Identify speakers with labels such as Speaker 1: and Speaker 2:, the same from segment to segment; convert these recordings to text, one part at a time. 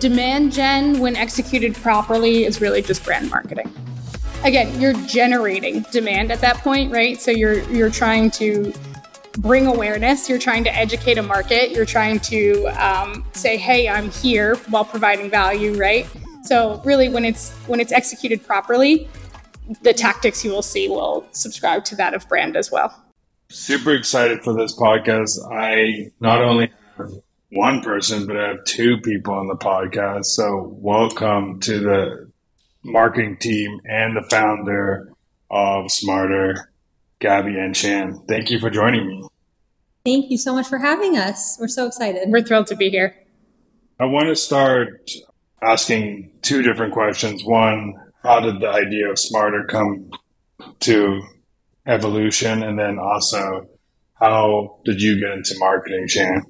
Speaker 1: demand gen, when executed properly, is really just brand marketing. Again, you're generating demand at that point, right? So you're you're trying to bring awareness. You're trying to educate a market. You're trying to um, say, "Hey, I'm here," while providing value, right? So really, when it's when it's executed properly, the tactics you will see will subscribe to that of brand as well.
Speaker 2: Super excited for this podcast. I not only have one person, but I have two people on the podcast. So welcome to the marketing team and the founder of Smartrr, Gabby and Shan. Thank you for joining me.
Speaker 3: Thank you so much for having us. We're so excited.
Speaker 1: We're thrilled to be here.
Speaker 2: I want to start asking two different questions. One, how did the idea of Smartrr come to evolution? And then also, how did you get into marketing, Shan?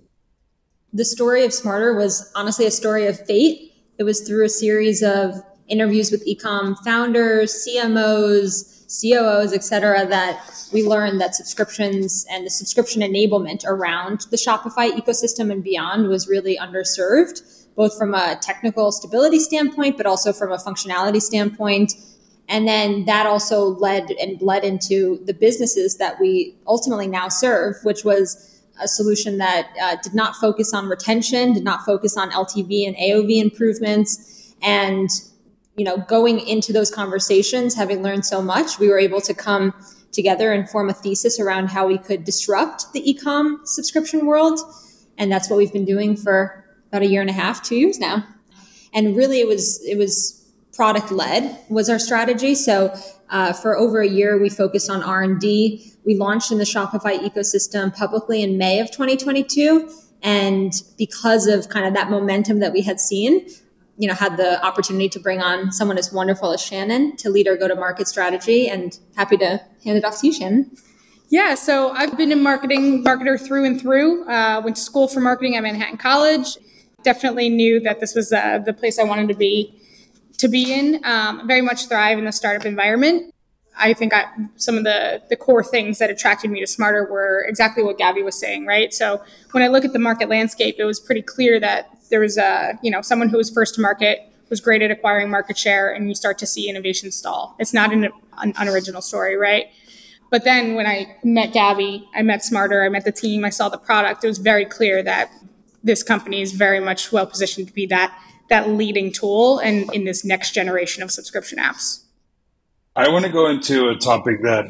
Speaker 3: The story of Smartrr was honestly a story of fate. It was through a series of interviews with ecom founders, CMOs, COOs, et cetera, that we learned that subscriptions and the subscription enablement around the Shopify ecosystem and beyond was really underserved, both from a technical stability standpoint, but also from a functionality standpoint. And then that also led and bled into the businesses that we ultimately now serve, which was a solution that uh, did not focus on retention, did not focus on LTV and AOV improvements. And, you know, going into those conversations, having learned so much, we were able to come together and form a thesis around how we could disrupt the ecom subscription world. And that's what we've been doing for about a year and a half, two years now. And really it was, it was product led was our strategy. So uh, for over a year, we focused on R&D we launched in the Shopify ecosystem publicly in May of 2022. And because of kind of that momentum that we had seen, you know, had the opportunity to bring on someone as wonderful as Shannon to lead our go to market strategy and happy to hand it off to you, Shannon.
Speaker 1: Yeah, so I've been a marketing marketer through and through. Uh, went to school for marketing at Manhattan College. Definitely knew that this was uh, the place I wanted to be to be in. Um, very much thrive in the startup environment. I think I, some of the the core things that attracted me to Smartrr were exactly what Gabby was saying, right? So when I look at the market landscape, it was pretty clear that there was a you know someone who was first to market was great at acquiring market share, and you start to see innovation stall. It's not an, an unoriginal story, right? But then when I met Gabby, I met Smartrr, I met the team, I saw the product. It was very clear that this company is very much well positioned to be that that leading tool and in this next generation of subscription apps.
Speaker 2: I want to go into a topic that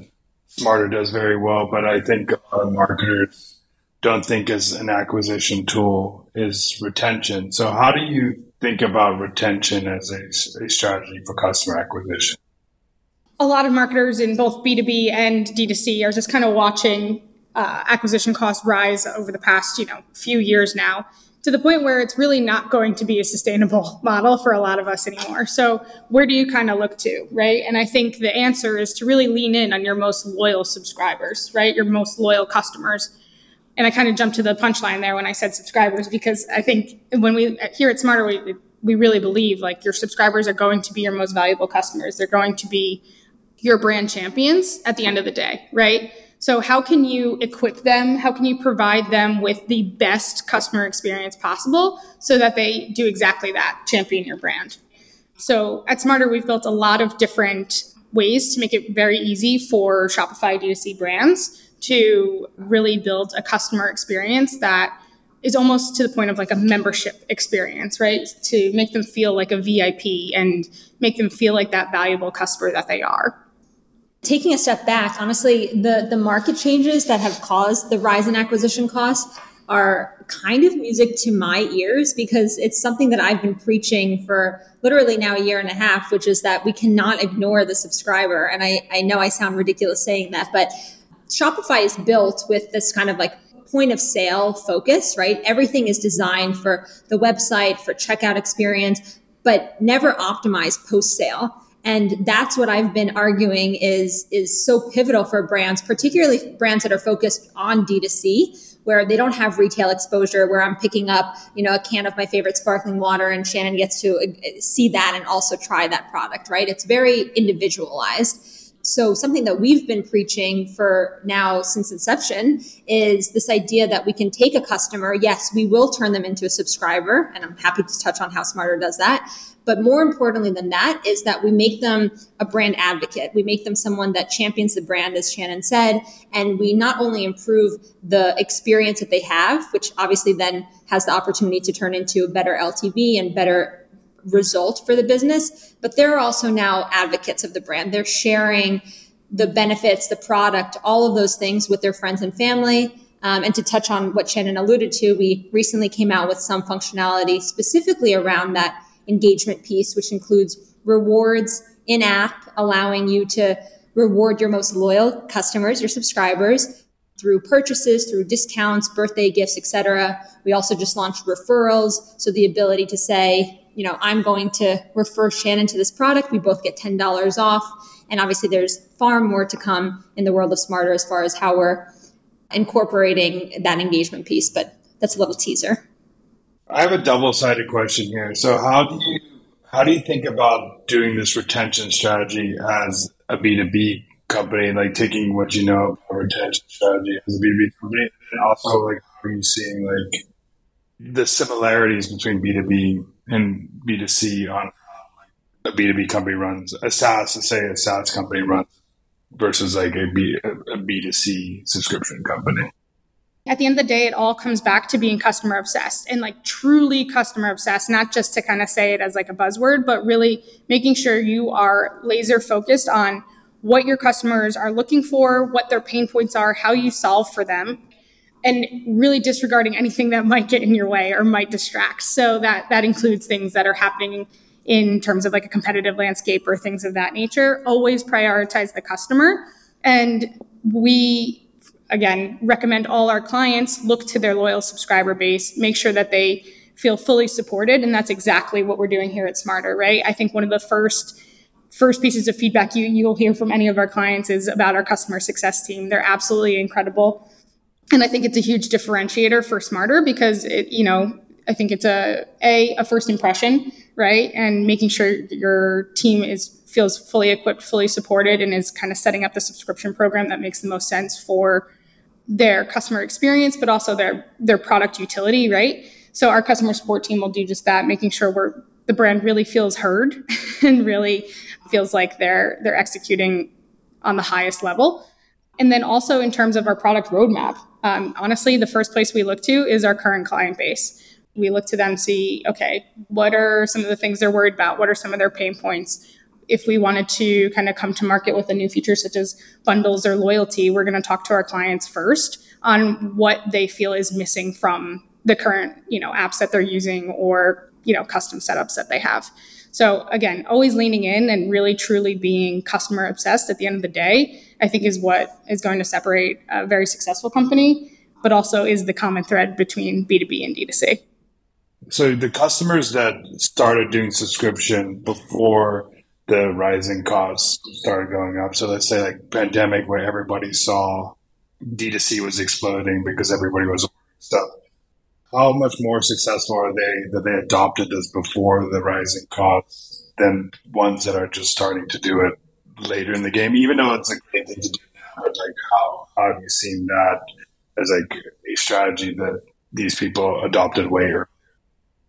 Speaker 2: Smartrr does very well, but I think a lot of marketers don't think as an acquisition tool is retention. So, how do you think about retention as a, a strategy for customer acquisition?
Speaker 1: A lot of marketers in both B2B and D2C are just kind of watching uh, acquisition costs rise over the past, you know, few years now to the point where it's really not going to be a sustainable model for a lot of us anymore. So, where do you kind of look to, right? And I think the answer is to really lean in on your most loyal subscribers, right? Your most loyal customers. And I kind of jumped to the punchline there when I said subscribers because I think when we here at Smartrr, we, we really believe like your subscribers are going to be your most valuable customers. They're going to be your brand champions at the end of the day, right? So, how can you equip them? How can you provide them with the best customer experience possible so that they do exactly that, champion your brand? So, at Smartrr, we've built a lot of different ways to make it very easy for Shopify D2C brands to really build a customer experience that is almost to the point of like a membership experience, right? To make them feel like a VIP and make them feel like that valuable customer that they are
Speaker 3: taking a step back, honestly, the, the market changes that have caused the rise in acquisition costs are kind of music to my ears because it's something that I've been preaching for literally now a year and a half, which is that we cannot ignore the subscriber. And I, I know I sound ridiculous saying that, but Shopify is built with this kind of like point of sale focus, right? Everything is designed for the website, for checkout experience, but never optimized post sale. And that's what I've been arguing is, is so pivotal for brands, particularly brands that are focused on D2C, where they don't have retail exposure, where I'm picking up, you know, a can of my favorite sparkling water and Shannon gets to uh, see that and also try that product, right? It's very individualized. So something that we've been preaching for now since inception is this idea that we can take a customer. Yes, we will turn them into a subscriber. And I'm happy to touch on how Smartrr does that. But more importantly than that is that we make them a brand advocate. We make them someone that champions the brand, as Shannon said. And we not only improve the experience that they have, which obviously then has the opportunity to turn into a better LTV and better result for the business, but they're also now advocates of the brand. They're sharing the benefits, the product, all of those things with their friends and family. Um, and to touch on what Shannon alluded to, we recently came out with some functionality specifically around that engagement piece, which includes rewards in app, allowing you to reward your most loyal customers, your subscribers, through purchases, through discounts, birthday gifts, etc. We also just launched referrals, so the ability to say, you know, I'm going to refer Shannon to this product. We both get $10 off. And obviously, there's far more to come in the world of Smartrr as far as how we're incorporating that engagement piece. But that's a little teaser.
Speaker 2: I have a double-sided question here. So, how do you how do you think about doing this retention strategy as a B two B company, like taking what you know a retention strategy as a B two B company, and also like how are you seeing like the similarities between B two B and B2C on a B2B company runs, a SaaS, say a SaaS company runs versus like a, B, a B2C subscription company.
Speaker 1: At the end of the day, it all comes back to being customer obsessed and like truly customer obsessed, not just to kind of say it as like a buzzword, but really making sure you are laser focused on what your customers are looking for, what their pain points are, how you solve for them, and really disregarding anything that might get in your way or might distract. So that that includes things that are happening in terms of like a competitive landscape or things of that nature. Always prioritize the customer. And we again recommend all our clients look to their loyal subscriber base, make sure that they feel fully supported and that's exactly what we're doing here at Smartrr, right? I think one of the first first pieces of feedback you you'll hear from any of our clients is about our customer success team. They're absolutely incredible and I think it's a huge differentiator for Smartrr because it, you know, I think it's a a a first impression, right? And making sure your team is feels fully equipped, fully supported, and is kind of setting up the subscription program that makes the most sense for their customer experience, but also their their product utility, right? So our customer support team will do just that, making sure we're the brand really feels heard and really feels like they're they're executing on the highest level. And then also in terms of our product roadmap, um, honestly, the first place we look to is our current client base. We look to them, see, okay, what are some of the things they're worried about? What are some of their pain points? If we wanted to kind of come to market with a new feature such as bundles or loyalty, we're going to talk to our clients first on what they feel is missing from the current, you know, apps that they're using or, you know, custom setups that they have. So again, always leaning in and really truly being customer obsessed at the end of the day, I think is what is going to separate a very successful company, but also is the common thread between B2B and D2C.
Speaker 2: So the customers that started doing subscription before the rising costs started going up. So let's say like pandemic where everybody saw D2C was exploding because everybody was stuff how much more successful are they that they adopted this before the rising costs than ones that are just starting to do it later in the game, even though it's a great thing to do now, like how, how have you seen that as like a strategy that these people adopted way earlier?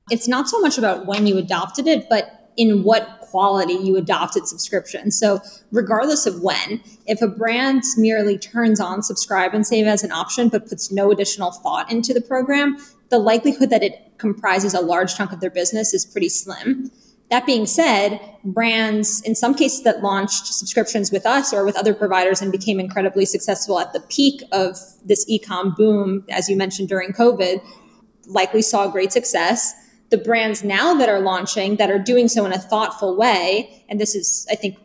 Speaker 3: It's not so much about when you adopted it, but in what quality you adopted subscription. So regardless of when, if a brand merely turns on subscribe and save as an option, but puts no additional thought into the program, the likelihood that it comprises a large chunk of their business is pretty slim. That being said, brands, in some cases that launched subscriptions with us or with other providers and became incredibly successful at the peak of this ecom boom, as you mentioned during COVID, likely saw great success. The brands now that are launching that are doing so in a thoughtful way, and this is, I think,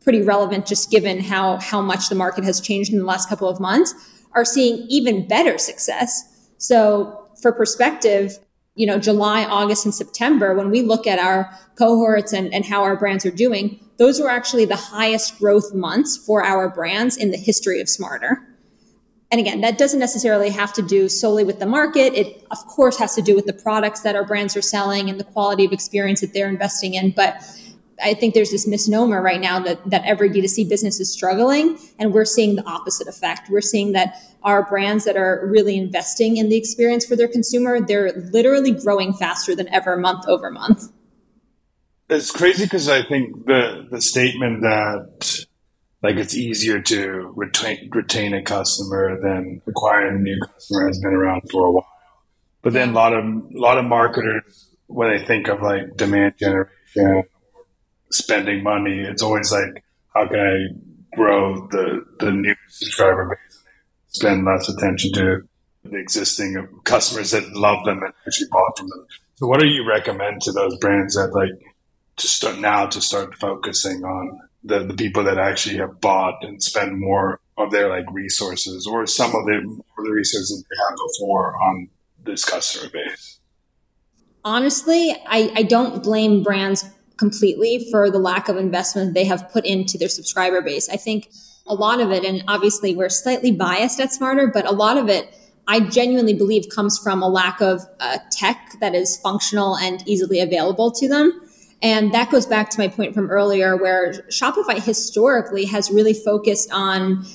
Speaker 3: pretty relevant just given how, how much the market has changed in the last couple of months, are seeing even better success. So for perspective, you know, July, August, and September, when we look at our cohorts and, and how our brands are doing, those were actually the highest growth months for our brands in the history of Smartrr. And again, that doesn't necessarily have to do solely with the market. It, of course, has to do with the products that our brands are selling and the quality of experience that they're investing in. But I think there's this misnomer right now that, that every D2C business is struggling, and we're seeing the opposite effect. We're seeing that our brands that are really investing in the experience for their consumer, they're literally growing faster than ever month over month.
Speaker 2: It's crazy because I think the the statement that like it's easier to retain retain a customer than acquiring a new customer has been around for a while. But then a lot of a lot of marketers when they think of like demand generation, spending money, it's always like how can I grow the the new subscriber base spend less attention to the existing customers that love them and actually bought from them. So what do you recommend to those brands that like to start now to start focusing on the, the people that actually have bought and spend more of their like resources or some of the, the resources they have before on this customer base?
Speaker 3: Honestly, I, I don't blame brands completely for the lack of investment they have put into their subscriber base. I think a lot of it, and obviously we're slightly biased at Smartrr, but a lot of it I genuinely believe comes from a lack of uh, tech that is functional and easily available to them. And that goes back to my point from earlier where Shopify historically has really focused on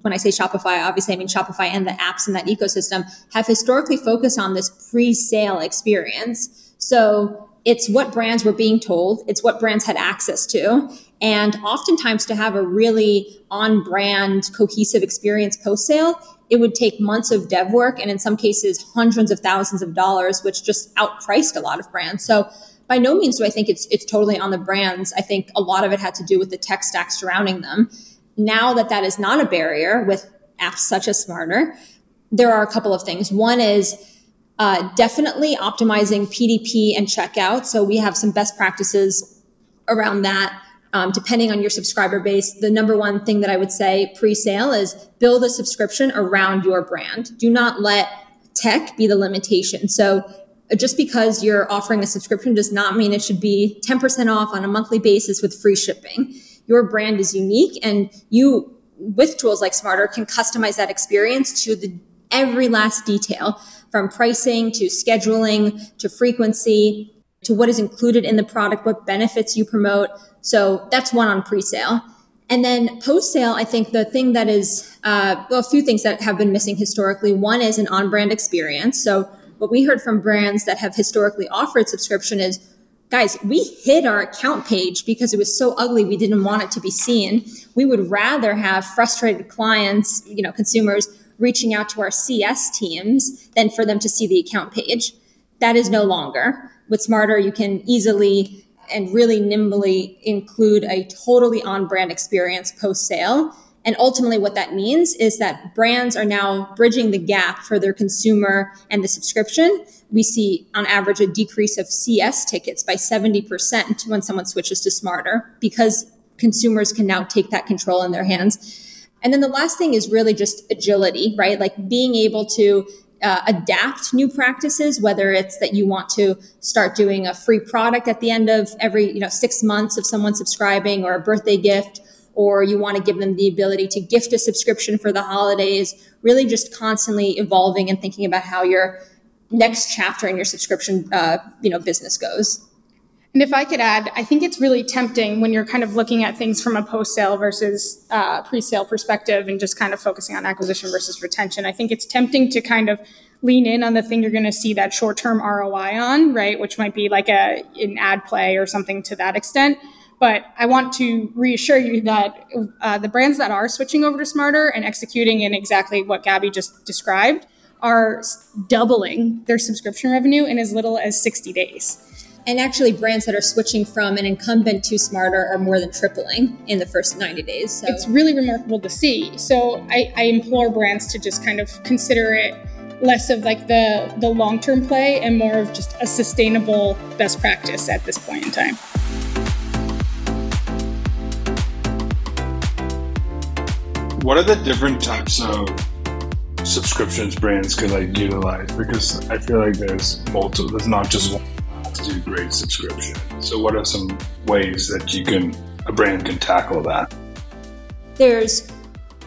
Speaker 3: when I say Shopify, obviously I mean Shopify and the apps in that ecosystem have historically focused on this pre-sale experience. So it's what brands were being told. It's what brands had access to. And oftentimes to have a really on brand cohesive experience post sale, it would take months of dev work and in some cases hundreds of thousands of dollars, which just outpriced a lot of brands. So by no means do I think it's it's totally on the brands. I think a lot of it had to do with the tech stack surrounding them. Now that that is not a barrier with apps such as Smartrr, there are a couple of things. One is uh, definitely optimizing PDP and checkout. So we have some best practices around that. Um, depending on your subscriber base, the number one thing that I would say pre-sale is build a subscription around your brand. Do not let tech be the limitation. So just because you're offering a subscription does not mean it should be 10% off on a monthly basis with free shipping. Your brand is unique and you, with tools like Smartrr, can customize that experience to the every last detail from pricing to scheduling to frequency to what is included in the product, what benefits you promote. So that's one on pre-sale. And then post sale, I think the thing that is, uh, well, a few things that have been missing historically. One is an on brand experience. So what we heard from brands that have historically offered subscription is guys, we hid our account page because it was so ugly we didn't want it to be seen. We would rather have frustrated clients, you know, consumers reaching out to our CS teams than for them to see the account page. That is no longer. With Smartrr, you can easily and really nimbly include a totally on brand experience post sale and ultimately, what that means is that brands are now bridging the gap for their consumer and the subscription. We see on average a decrease of CS tickets by 70% when someone switches to Smartrr because consumers can now take that control in their hands. And then the last thing is really just agility, right? Like being able to uh, adapt new practices, whether it's that you want to start doing a free product at the end of every, you know, six months of someone subscribing or a birthday gift, or you want to give them the ability to gift a subscription for the holidays, really just constantly evolving and thinking about how your next chapter in your subscription uh, you know business goes.
Speaker 1: And if I could add, I think it's really tempting when you're kind of looking at things from a post sale versus uh, pre sale perspective and just kind of focusing on acquisition versus retention. I think it's tempting to kind of lean in on the thing you're going to see that short term ROI on, right? Which might be like a an ad play or something to that extent. But I want to reassure you that uh, the brands that are switching over to Smartrr and executing in exactly what Gabby just described are doubling their subscription revenue in as little as 60 days.
Speaker 3: And actually, brands that are switching from an incumbent to Smartrr are more than tripling in the first 90 days.
Speaker 1: So. It's really remarkable to see. So I, I implore brands to just kind of consider it less of like the, the long term play and more of just a sustainable best practice at this point in time.
Speaker 2: What are the different types of subscriptions brands could like utilize? Because I feel like there's multiple. There's not just one to do great subscription. So what are some ways that you can a brand can tackle that?
Speaker 3: There's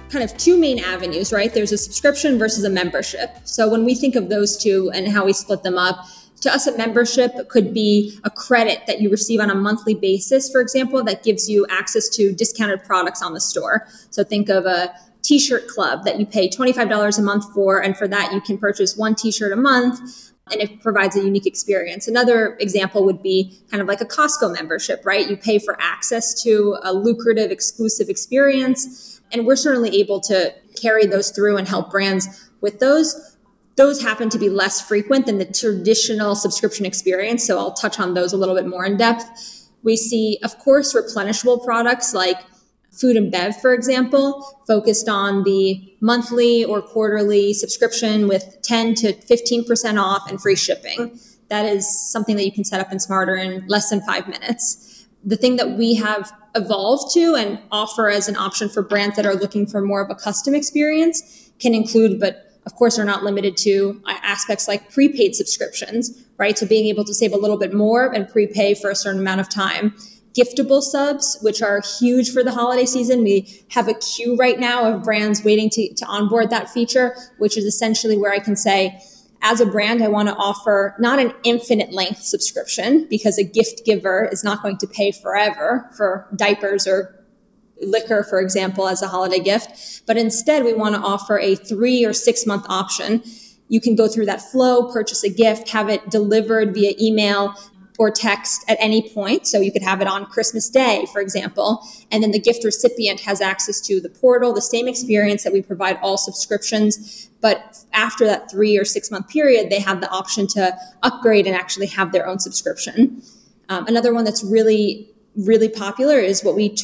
Speaker 3: kind of two main avenues, right? There's a subscription versus a membership. So when we think of those two and how we split them up, to us, a membership could be a credit that you receive on a monthly basis, for example, that gives you access to discounted products on the store. So think of a t-shirt club that you pay $25 a month for, and for that you can purchase one t-shirt a month and it provides a unique experience. Another example would be kind of like a Costco membership, right? You pay for access to a lucrative exclusive experience, and we're certainly able to carry those through and help brands with those. Those happen to be less frequent than the traditional subscription experience, so I'll touch on those a little bit more in depth. We see, of course, replenishable products like food and bev, for example, focused on the monthly or quarterly subscription with 10 to 15% off and free shipping. That is something that you can set up in Smartrr in less than five minutes. The thing that we have evolved to and offer as an option for brands that are looking for more of a custom experience can include, but of course, are not limited to uh, aspects like prepaid subscriptions, right? So being able to save a little bit more and prepay for a certain amount of time giftable subs, which are huge for the holiday season. We have a queue right now of brands waiting to, to onboard that feature, which is essentially where I can say, as a brand, I want to offer not an infinite length subscription because a gift giver is not going to pay forever for diapers or liquor, for example, as a holiday gift. But instead, we want to offer a three or six month option. You can go through that flow, purchase a gift, have it delivered via email, or text at any point. So you could have it on Christmas Day, for example. And then the gift recipient has access to the portal, the same experience that we provide all subscriptions. But after that three or six month period, they have the option to upgrade and actually have their own subscription. Um, another one that's really, really popular is what we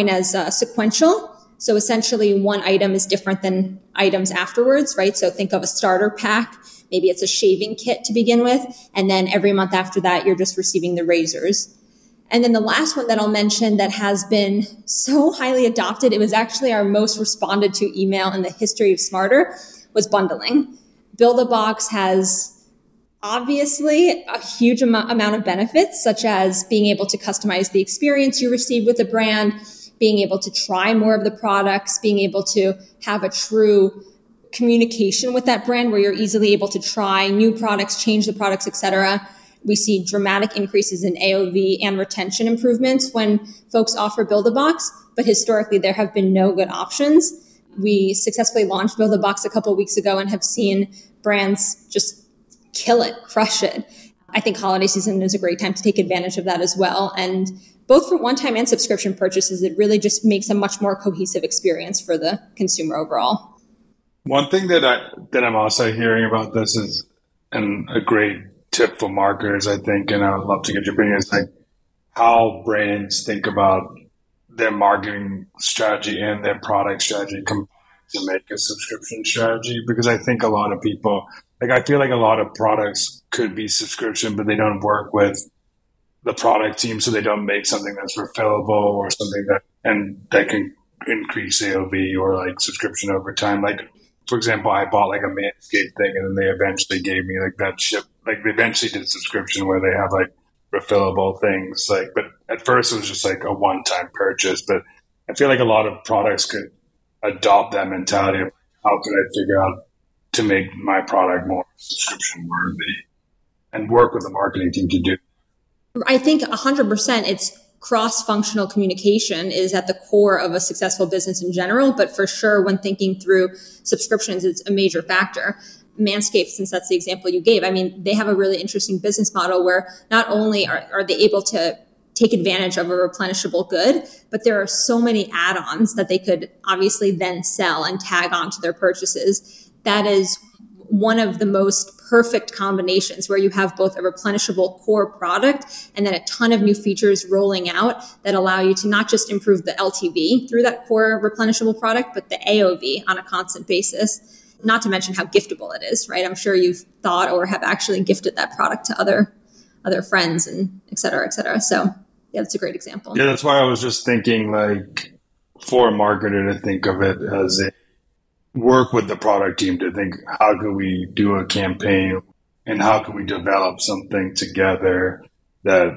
Speaker 3: as uh, sequential. So essentially, one item is different than items afterwards, right? So think of a starter pack Maybe it's a shaving kit to begin with. And then every month after that, you're just receiving the razors. And then the last one that I'll mention that has been so highly adopted, it was actually our most responded to email in the history of Smartrr, was bundling. Build a Box has obviously a huge am- amount of benefits, such as being able to customize the experience you receive with the brand, being able to try more of the products, being able to have a true communication with that brand where you're easily able to try new products, change the products, etc. We see dramatic increases in AOV and retention improvements when folks offer Build a Box, but historically there have been no good options. We successfully launched Build a Box a couple weeks ago and have seen brands just kill it, crush it. I think holiday season is a great time to take advantage of that as well. And both for one time and subscription purchases, it really just makes a much more cohesive experience for the consumer overall.
Speaker 2: One thing that I that I'm also hearing about this is, and a great tip for marketers, I think, and I would love to get your opinion is like how brands think about their marketing strategy and their product strategy to make a subscription strategy. Because I think a lot of people, like, I feel like a lot of products could be subscription, but they don't work with the product team, so they don't make something that's refillable or something that and that can increase AOV or like subscription over time. Like for example, I bought like a Manscaped thing, and then they eventually gave me like that ship. Like they eventually did subscription where they have like refillable things. Like, but at first it was just like a one-time purchase. But I feel like a lot of products could adopt that mentality of how could I figure out to make my product more subscription worthy, and work with the marketing team to do.
Speaker 3: I think hundred percent. It's cross functional communication is at the core of a successful business in general, but for sure, when thinking through subscriptions, it's a major factor. Manscaped, since that's the example you gave, I mean, they have a really interesting business model where not only are, are they able to take advantage of a replenishable good, but there are so many add ons that they could obviously then sell and tag on to their purchases. That is one of the most perfect combinations where you have both a replenishable core product and then a ton of new features rolling out that allow you to not just improve the LTV through that core replenishable product, but the AOV on a constant basis. Not to mention how giftable it is, right? I'm sure you've thought or have actually gifted that product to other other friends and et cetera, et cetera. So yeah, that's a great example.
Speaker 2: Yeah, that's why I was just thinking like for a marketer to think of it as a work with the product team to think how can we do a campaign and how can we develop something together that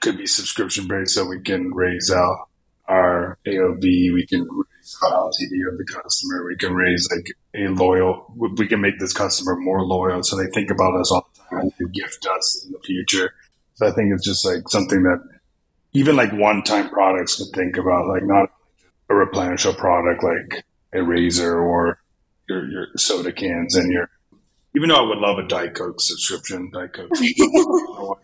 Speaker 2: could be subscription based so we can raise out our AOV. We can raise LTV of the customer. We can raise like a loyal. We can make this customer more loyal, so they think about us all the time and gift us in the future. So I think it's just like something that even like one-time products to think about, like not a replenishable product like a razor or your, your soda cans and your. Even though I would love a Diet Coke subscription, Diet Coke.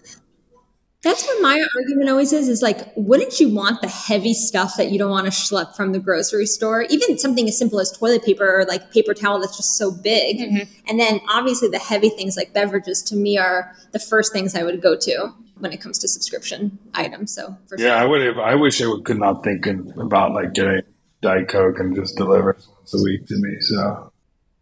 Speaker 3: That's what my argument always is, is like, wouldn't you want the heavy stuff that you don't want to schlep from the grocery store? Even something as simple as toilet paper or like paper towel that's just so big. Mm-hmm. And then obviously the heavy things like beverages to me are the first things I would go to when it comes to subscription items. So
Speaker 2: yeah, sure. I would. Have, I wish I would, could not think about like getting Diet Coke and just deliver once a week to me. So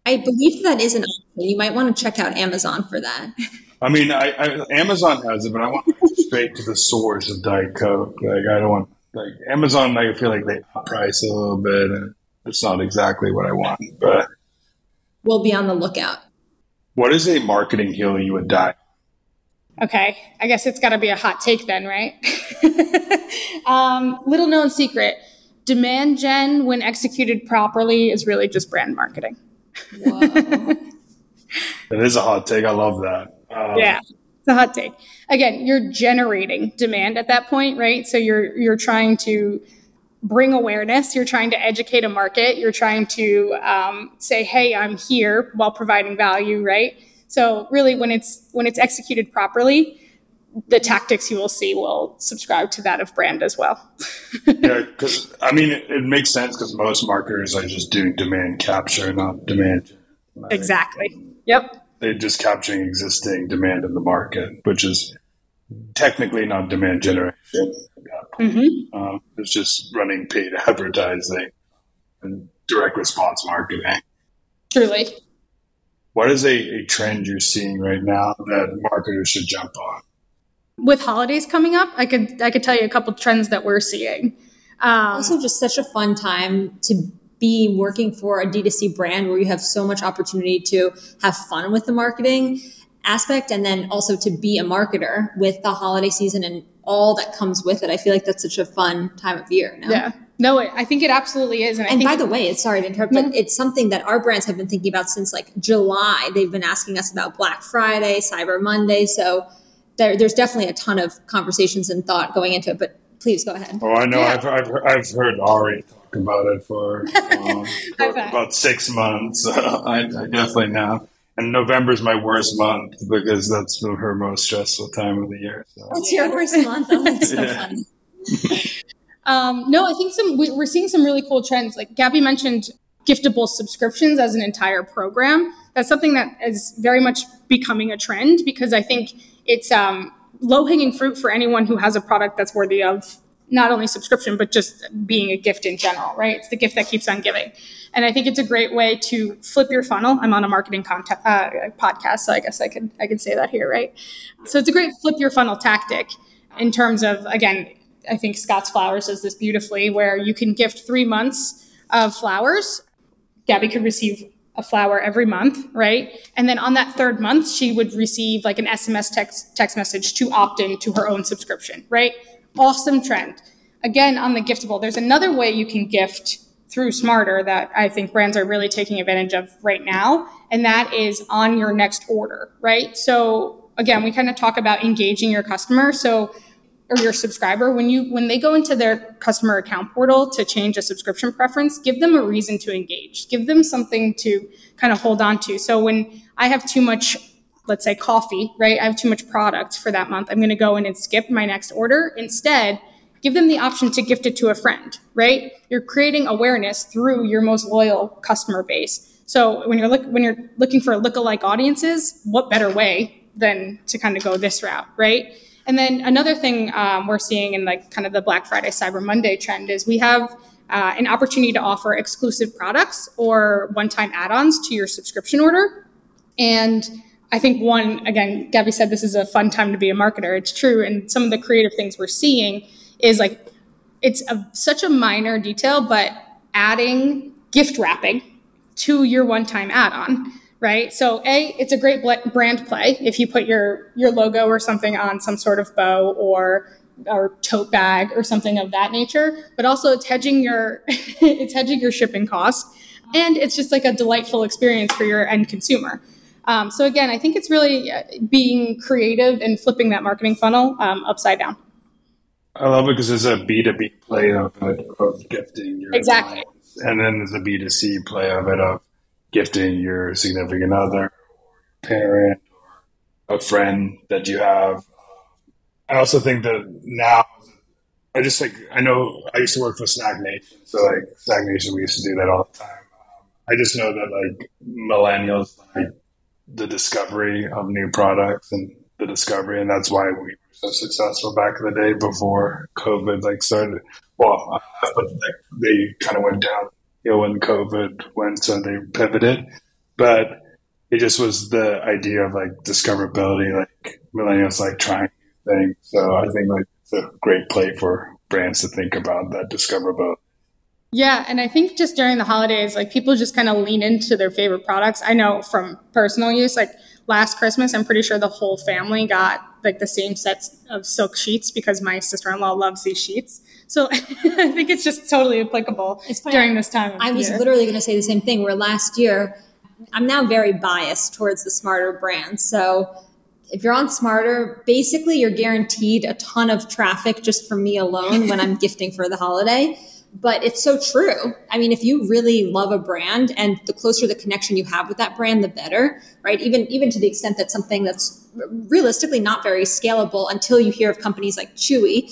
Speaker 3: I believe that is an option. You might want to check out Amazon for that.
Speaker 2: I mean, I, I, Amazon has it, but I want to go straight to the source of Diet Coke. Like, I don't want like Amazon. I feel like they price a little bit, and it's not exactly what I want. But
Speaker 3: we'll be on the lookout.
Speaker 2: What is a marketing hill you would die?
Speaker 1: Okay, I guess it's got to be a hot take then, right? um, little known secret: demand gen, when executed properly, is really just brand marketing. Whoa.
Speaker 2: it is a hot take. I love that.
Speaker 1: Um, yeah, it's a hot take. Again, you're generating demand at that point, right? So you're you're trying to bring awareness. You're trying to educate a market. You're trying to um, say, "Hey, I'm here," while providing value, right? So really, when it's when it's executed properly, the tactics you will see will subscribe to that of brand as well.
Speaker 2: yeah, because I mean, it, it makes sense because most marketers are just doing demand capture, not demand.
Speaker 1: Exactly. Yep
Speaker 2: they're just capturing existing demand in the market, which is technically not demand generation. Mm-hmm. Um, it's just running paid advertising and direct response marketing.
Speaker 1: Truly.
Speaker 2: What is a, a trend you're seeing right now that marketers should jump on?
Speaker 1: With holidays coming up, I could I could tell you a couple trends that we're seeing.
Speaker 3: Um, also, just such a fun time to be working for a D2C brand where you have so much opportunity to have fun with the marketing aspect and then also to be a marketer with the holiday season and all that comes with it. I feel like that's such a fun time of year.
Speaker 1: No? Yeah. No, I think it absolutely is.
Speaker 3: And,
Speaker 1: and
Speaker 3: by the way, it's sorry to interrupt, but it's something that our brands have been thinking about since like July. They've been asking us about Black Friday, Cyber Monday. So there, there's definitely a ton of conversations and thought going into it. But please go ahead.
Speaker 2: Oh, I know. Yeah. I've, I've, I've heard Ari talk about it for, um, for about six months. I, I, definitely know. And November is my worst month because that's her most stressful time of the year.
Speaker 3: So. That's your worst month. Oh, that's so yeah. funny.
Speaker 1: um, no, I think some we, we're seeing some really cool trends. Like Gabby mentioned, giftable subscriptions as an entire program. That's something that is very much becoming a trend because I think it's um, low hanging fruit for anyone who has a product that's worthy of not only subscription, but just being a gift in general, right? It's the gift that keeps on giving. And I think it's a great way to flip your funnel. I'm on a marketing uh, podcast, so I guess I could, I could say that here, right? So it's a great flip your funnel tactic in terms of, again, I think Scott's Flowers does this beautifully, where you can gift three months of flowers. Gabby could receive a flower every month, right? And then on that third month, she would receive like an SMS text text message to opt in to her own subscription, right? awesome trend. Again, on the giftable, there's another way you can gift through Smartrr that I think brands are really taking advantage of right now, and that is on your next order, right? So again, we kind of talk about engaging your customer. So or your subscriber when you when they go into their customer account portal to change a subscription preference give them a reason to engage give them something to kind of hold on to so when i have too much let's say coffee, right? I have too much product for that month. I'm going to go in and skip my next order. Instead, give them the option to gift it to a friend, right? You're creating awareness through your most loyal customer base. So when you're look, when you're looking for lookalike audiences, what better way than to kind of go this route, right? And then another thing um, we're seeing in like kind of the Black Friday Cyber Monday trend is we have uh, an opportunity to offer exclusive products or one-time add-ons to your subscription order. And I think one, again, Gabby said this is a fun time to be a marketer. It's true. And some of the creative things we're seeing is like, it's a, such a minor detail, but adding gift wrapping to your one time add on, right? So, A, it's a great brand play if you put your, your logo or something on some sort of bow or or tote bag or something of that nature. But also, it's hedging your it's hedging your shipping cost, and it's just like a delightful experience for your end consumer. Um, so again, I think it's really uh, being creative and flipping that marketing funnel um, upside down.
Speaker 2: I love it because there's a B2B play of it of gifting your
Speaker 1: exactly,
Speaker 2: clients, and then there's a B2C play of it of gifting your significant other, or parent, or a friend that you have. I also think that now, I just like I know I used to work for Snack Nation, so like Snack Nation, we used to do that all the time. I just know that like millennials like the discovery of new products and the discovery, and that's why we were so successful back in the day before COVID like started. Well, but like, they kind of went down, you know, when COVID went, so they pivoted. But it just was the idea of like discoverability, like millennials like trying things. So I think like it's a great play for brands to think about that discoverability.
Speaker 1: Yeah, and I think just during the holidays, like people just kind of lean into their favorite products. I know from personal use, like last Christmas, I'm pretty sure the whole family got like the same sets of silk sheets because my sister in law loves these sheets. So I think it's just totally applicable during this time.
Speaker 3: I was year. literally going to say the same thing. Where last year, I'm now very biased towards the smarter brands. So if you're on Smartrr basically you're guaranteed a ton of traffic just for me alone when i'm gifting for the holiday but it's so true. I mean, if you really love a brand and the closer the connection you have with that brand, the better, right? Even, even to the extent that something that's realistically not very scalable until you hear of companies like Chewy,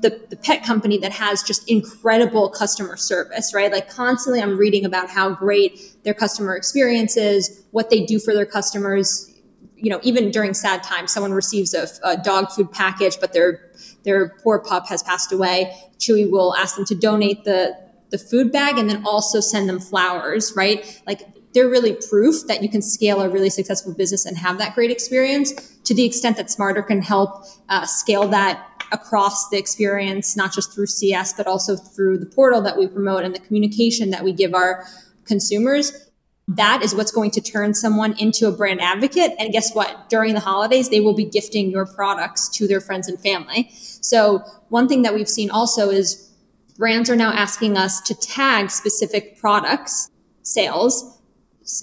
Speaker 3: the, the pet company that has just incredible customer service, right? Like constantly I'm reading about how great their customer experience is, what they do for their customers. You know, even during sad times, someone receives a, a dog food package, but their their poor pup has passed away, Chewy will ask them to donate the the food bag and then also send them flowers, right? Like they're really proof that you can scale a really successful business and have that great experience to the extent that Smartrr can help uh, scale that across the experience, not just through CS, but also through the portal that we promote and the communication that we give our consumers that is what's going to turn someone into a brand advocate. And guess what? During the holidays, they will be gifting your products to their friends and family. So one thing that we've seen also is brands are now asking us to tag specific products sales.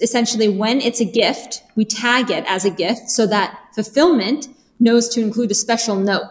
Speaker 3: Essentially, when it's a gift, we tag it as a gift so that fulfillment knows to include a special note.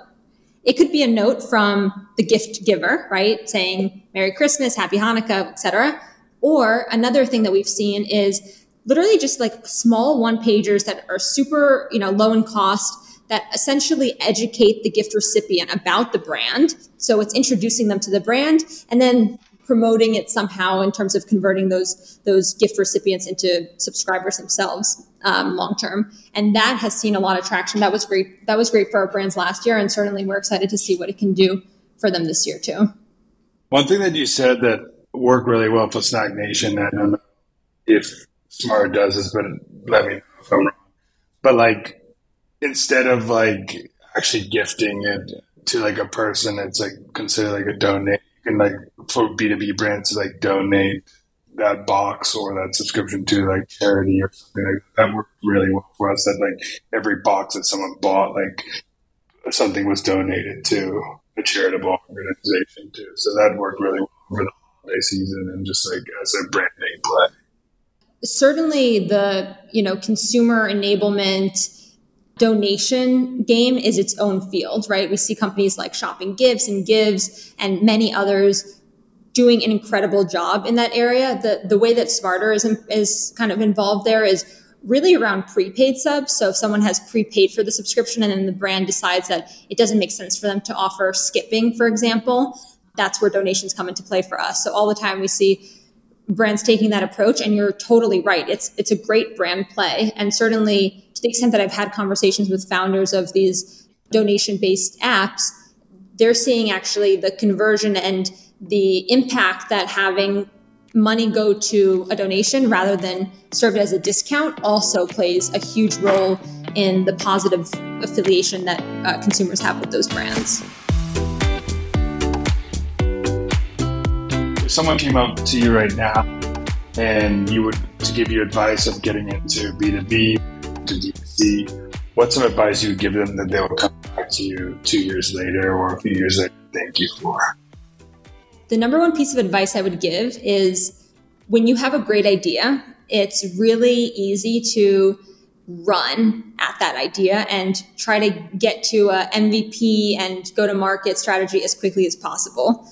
Speaker 3: It could be a note from the gift giver, right? Saying Merry Christmas, Happy Hanukkah, etc or another thing that we've seen is literally just like small one pagers that are super, you know, low in cost that essentially educate the gift recipient about the brand. So it's introducing them to the brand and then promoting it somehow in terms of converting those those gift recipients into subscribers themselves um, long term. And that has seen a lot of traction. That was great. That was great for our brands last year, and certainly we're excited to see what it can do for them this year too.
Speaker 2: One thing that you said that work really well for Snack Nation. I don't know if Smart does this, but let me know if I'm wrong. But like, instead of like actually gifting it to like a person, it's like considered like a donate. Can like for B two B brands to like donate that box or that subscription to like charity or something like that. That worked really well for us. That like every box that someone bought, like something was donated to a charitable organization too. So that worked really well for holiday season and just like as a brand name play.
Speaker 3: Certainly, the you know consumer enablement donation game is its own field, right? We see companies like Shopping Gifts and Gives and many others doing an incredible job in that area. The the way that Smartrr is is kind of involved there is really around prepaid subs. So if someone has prepaid for the subscription and then the brand decides that it doesn't make sense for them to offer skipping, for example, that's where donations come into play for us. So all the time we see brands taking that approach and you're totally right. It's it's a great brand play and certainly to the extent that I've had conversations with founders of these donation based apps, they're seeing actually the conversion and the impact that having money go to a donation rather than served as a discount also plays a huge role in the positive affiliation that uh, consumers have with those brands.
Speaker 2: If someone came up to you right now and you would to give you advice of getting into B2B, to D2C, what's some advice you would give them that they would come back back to you two years later or a few years later, thank you for?
Speaker 3: The number one piece of advice I would give is when you have a great idea, it's really easy to run at that idea and try to get to a MVP and go to market strategy as quickly as possible.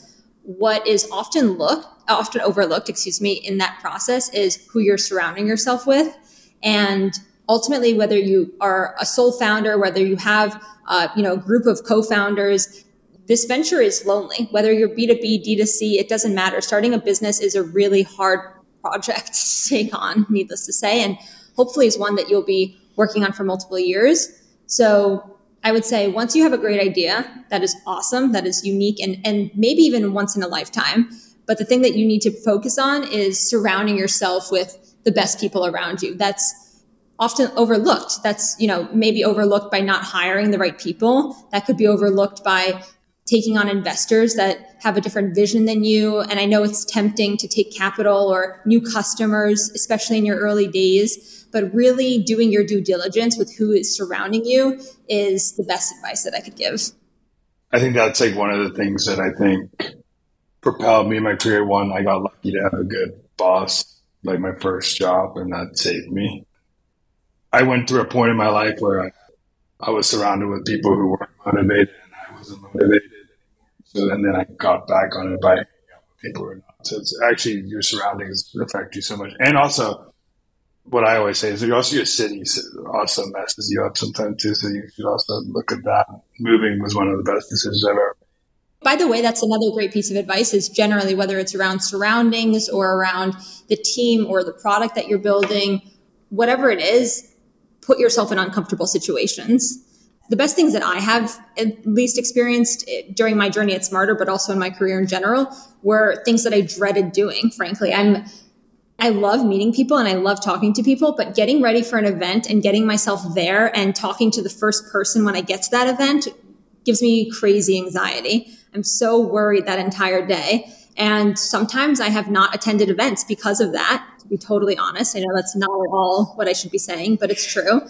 Speaker 3: What is often looked, often overlooked, excuse me, in that process is who you're surrounding yourself with. And ultimately, whether you are a sole founder, whether you have, uh, you know, a group of co-founders, this venture is lonely. Whether you're B2B, D2C, it doesn't matter. Starting a business is a really hard project to take on, needless to say. And hopefully is one that you'll be working on for multiple years. So I would say once you have a great idea that is awesome, that is unique and, and maybe even once in a lifetime. But the thing that you need to focus on is surrounding yourself with the best people around you. That's often overlooked. That's, you know, maybe overlooked by not hiring the right people. That could be overlooked by taking on investors that have a different vision than you. And I know it's tempting to take capital or new customers, especially in your early days, but really doing your due diligence with who is surrounding you is the best advice that I could give.
Speaker 2: I think that's like one of the things that I think propelled me in my career. One, I got lucky to have a good boss, like my first job, and that saved me. I went through a point in my life where I, I was surrounded with people who weren't motivated and I wasn't motivated so and then I got back on it by people who were not. So it's actually your surroundings affect you so much. And also, what I always say is that also your city also messes you up sometimes too. So you should also look at that. Moving was one of the best decisions I've ever.
Speaker 3: By the way, that's another great piece of advice is generally whether it's around surroundings or around the team or the product that you're building, whatever it is, put yourself in uncomfortable situations the best things that I have at least experienced eh, during my journey at Smartrr, but also in my career in general, were things that I dreaded doing. Frankly, I'm I love meeting people and I love talking to people, but getting ready for an event and getting myself there and talking to the first person when I get to that event gives me crazy anxiety. I'm so worried that entire day. And sometimes I have not attended events because of that, to be totally honest. I know that's not at all what I should be saying, but it's true.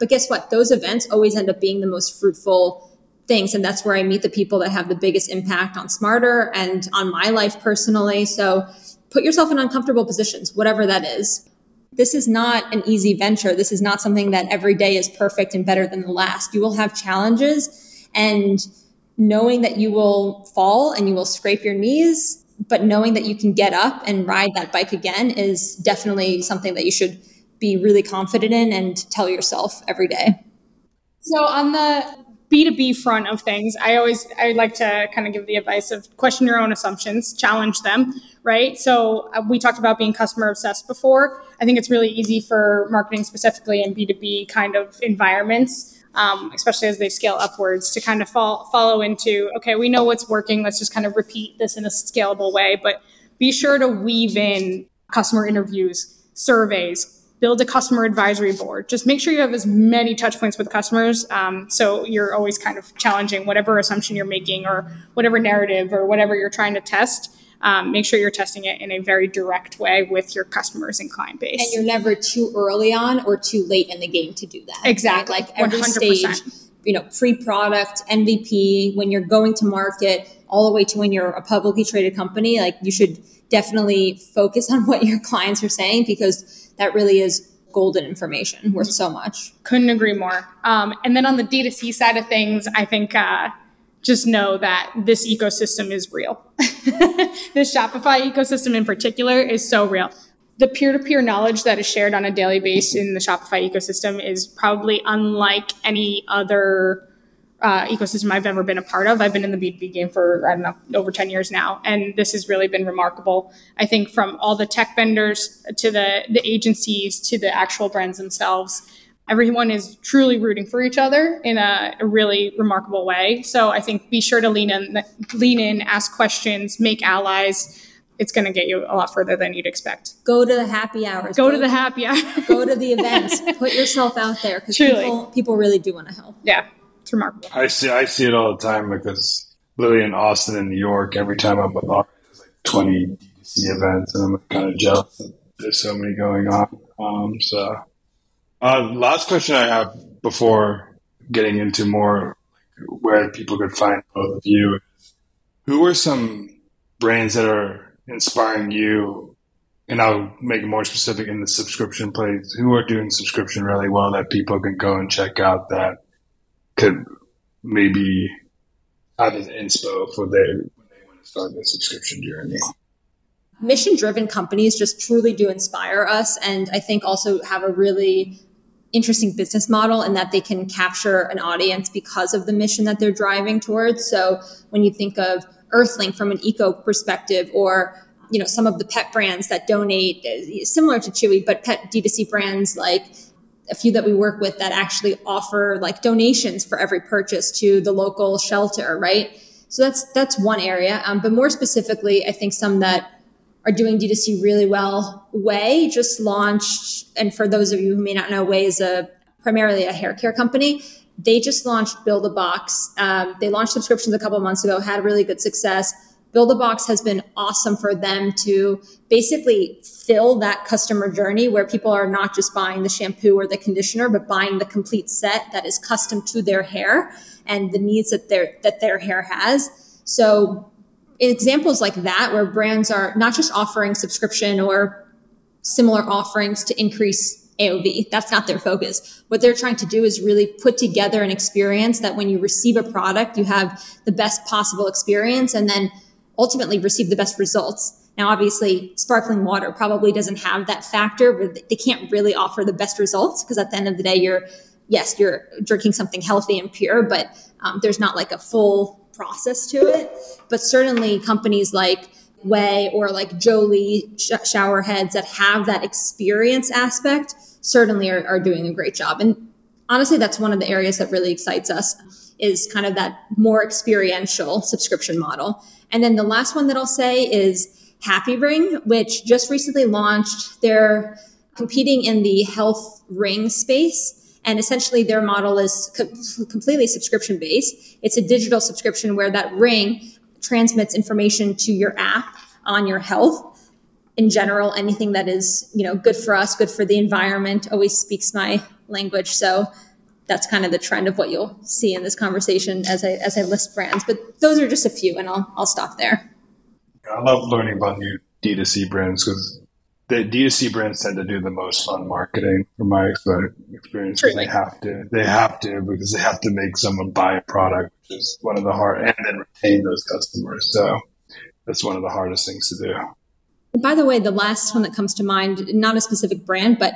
Speaker 3: But guess what? Those events always end up being the most fruitful things. And that's where I meet the people that have the biggest impact on Smartrr and on my life personally. So put yourself in uncomfortable positions, whatever that is. This is not an easy venture. This is not something that every day is perfect and better than the last. You will have challenges and knowing that you will fall and you will scrape your knees, but knowing that you can get up and ride that bike again is definitely something that you should be really confident in and tell yourself every day.
Speaker 1: So on the B2B front of things, I always I like to kind of give the advice of question your own assumptions, challenge them, right? So uh, we talked about being customer obsessed before. I think it's really easy for marketing specifically in B2B kind of environments. Um, especially as they scale upwards, to kind of fall, follow into, okay, we know what's working. Let's just kind of repeat this in a scalable way. But be sure to weave in customer interviews, surveys, build a customer advisory board. Just make sure you have as many touch points with customers. Um, so you're always kind of challenging whatever assumption you're making or whatever narrative or whatever you're trying to test. Um, make sure you're testing it in a very direct way with your customers and client base.
Speaker 3: And you're never too early on or too late in the game to do that.
Speaker 1: Exactly.
Speaker 3: Right? Like every 100%. stage, you know, pre-product, MVP, when you're going to market, all the way to when you're a publicly traded company, like you should definitely focus on what your clients are saying because that really is golden information worth so much.
Speaker 1: Couldn't agree more. Um, and then on the D2C side of things, I think uh, just know that this ecosystem is real. this Shopify ecosystem in particular is so real. The peer to peer knowledge that is shared on a daily basis in the Shopify ecosystem is probably unlike any other uh, ecosystem I've ever been a part of. I've been in the B2B game for, I don't know, over 10 years now. And this has really been remarkable. I think from all the tech vendors to the, the agencies to the actual brands themselves, everyone is truly rooting for each other in a, a, really remarkable way. So I think be sure to lean in, lean in, ask questions, make allies. It's going to get you a lot further than you'd expect.
Speaker 3: Go to the happy hours.
Speaker 1: Go, go to the happy hour.
Speaker 3: go to the events. Put yourself out there because people, people really do want to help.
Speaker 1: Yeah. It's remarkable.
Speaker 2: I see I see it all the time because literally in Austin and New York, every time I'm with there's like 20 D2C events, and I'm kind of jealous that there's so many going on. Um, so, uh, last question I have before getting into more where people could find both of you. Who are some brands that are inspiring you? And I'll make it more specific in the subscription place. Who are doing subscription really well that people can go and check out that could maybe have an inspo for their when they want to start their subscription journey?
Speaker 3: Mission driven companies just truly do inspire us and I think also have a really interesting business model in that they can capture an audience because of the mission that they're driving towards. So when you think of Earthlink from an eco perspective or you know some of the pet brands that donate uh, similar to Chewy but pet D2C brands like a few that we work with that actually offer like donations for every purchase to the local shelter, right? So that's that's one area. Um, but more specifically, I think some that are doing D2C really well. Ouai just launched, and for those of you who may not know, Ouai is a primarily a hair care company. They just launched Build a Box. Um, they launched subscriptions a couple months ago, had really good success. Build a Box has been awesome for them to basically fill that customer journey where people are not just buying the shampoo or the conditioner, but buying the complete set that is custom to their hair and the needs that their that their hair has. So examples like that where brands are not just offering subscription or similar offerings to increase AOV. That's not their focus. What they're trying to do is really put together an experience that when you receive a product, you have the best possible experience and then ultimately receive the best results. Now, obviously, sparkling water probably doesn't have that factor, but they can't really offer the best results because at the end of the day, you're, yes, you're drinking something healthy and pure, but um, there's not like a full process to it. But certainly companies like Ouai or like Jolie sh- shower heads that have that experience aspect certainly are, are doing a great job. And honestly, that's one of the areas that really excites us is kind of that more experiential subscription model. And then the last one that I'll say is Happy Ring, which just recently launched. They're competing in the health ring space. And essentially, their model is co- completely subscription based. It's a digital subscription where that ring transmits information to your app on your health in general. Anything that is, you know, good for us, good for the environment, always speaks my language. So that's kind of the trend of what you'll see in this conversation as I as I list brands. But those are just a few, and I'll I'll stop there.
Speaker 2: I love learning about new D2C brands because the D2C brands tend to do the most fun marketing from my experience. They have to, they have to because they have to make someone buy a product, which is one of the hard, and then retain those customers. So that's one of the hardest things to do.
Speaker 3: By the way, the last one that comes to mind, not a specific brand, but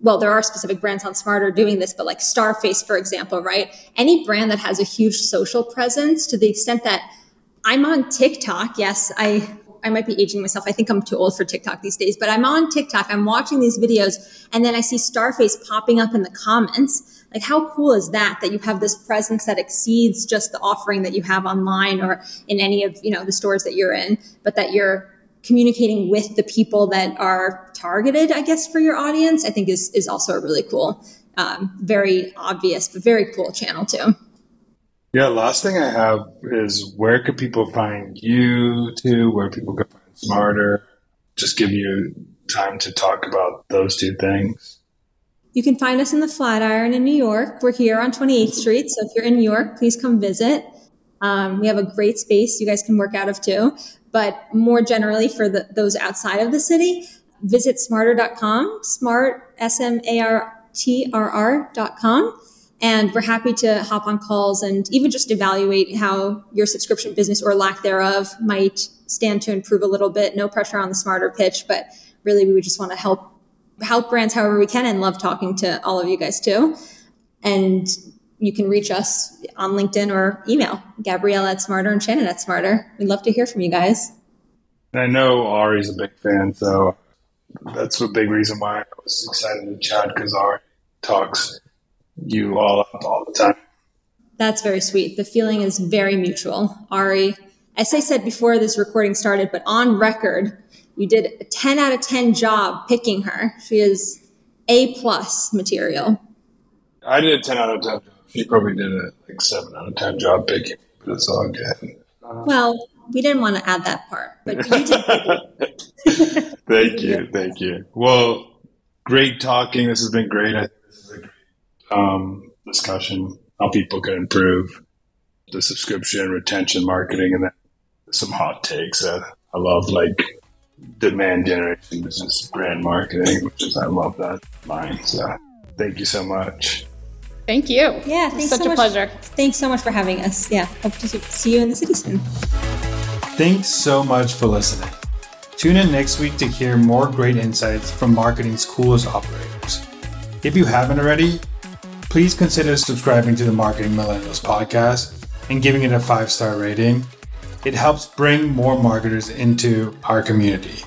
Speaker 3: well, there are specific brands on Smartrr doing this, but like Starface, for example, right? Any brand that has a huge social presence to the extent that I'm on TikTok. Yes, I I might be aging myself. I think I'm too old for TikTok these days, but I'm on TikTok. I'm watching these videos and then I see Starface popping up in the comments. Like how cool is that that you have this presence that exceeds just the offering that you have online or in any of, you know, the stores that you're in, but that you're communicating with the people that are targeted, I guess, for your audience, I think is is also a really cool, um, very obvious, but very cool channel too.
Speaker 2: Yeah, last thing I have is where could people find you to, where people could find Smartrr? Just give you time to talk about those two things.
Speaker 3: You can find us in the Flatiron in New York. We're here on 28th Street. So if you're in New York, please come visit. Um, we have a great space you guys can work out of too. But more generally, for the, those outside of the city, visit smartrr.com, smart, S M A R T R R.com and we're happy to hop on calls and even just evaluate how your subscription business or lack thereof might stand to improve a little bit. No pressure on the smarter pitch, but really we would just want to help help brands however we can and love talking to all of you guys too. And you can reach us on LinkedIn or email, Gabrielle at Smartrr and Shannon at Smartrr. We'd love to hear from you guys.
Speaker 2: I know Ari's a big fan, so that's a big reason why I was excited to chat because Ari talks you all up all the time.
Speaker 3: That's very sweet. The feeling is very mutual. Ari, as I said before this recording started, but on record, you did a 10 out of 10 job picking her. She is A plus material.
Speaker 2: I did a 10 out of 10 She probably did a like 7 out of 10 job picking, but it's all good.
Speaker 3: well, we didn't want to add that part, but you
Speaker 2: did. thank you. Thank you. Well, great talking. This has been great. I think this is a great um, discussion, how people can improve. the subscription, retention marketing, and then some hot takes. Uh, I love like demand generation business brand marketing, which is I love that line. So thank you so much.
Speaker 1: Thank you.
Speaker 3: Yeah,
Speaker 1: it's
Speaker 3: thanks
Speaker 1: such
Speaker 3: so
Speaker 1: a
Speaker 3: much.
Speaker 1: pleasure.
Speaker 3: Thanks so much for having us. Yeah, hope to see you in the city soon.
Speaker 2: Thanks so much for listening. Tune in next week to hear more great insights from marketing's coolest operators. If you haven't already, please consider subscribing to the Marketing Millennials podcast and giving it a five star rating. It helps bring more marketers into our community.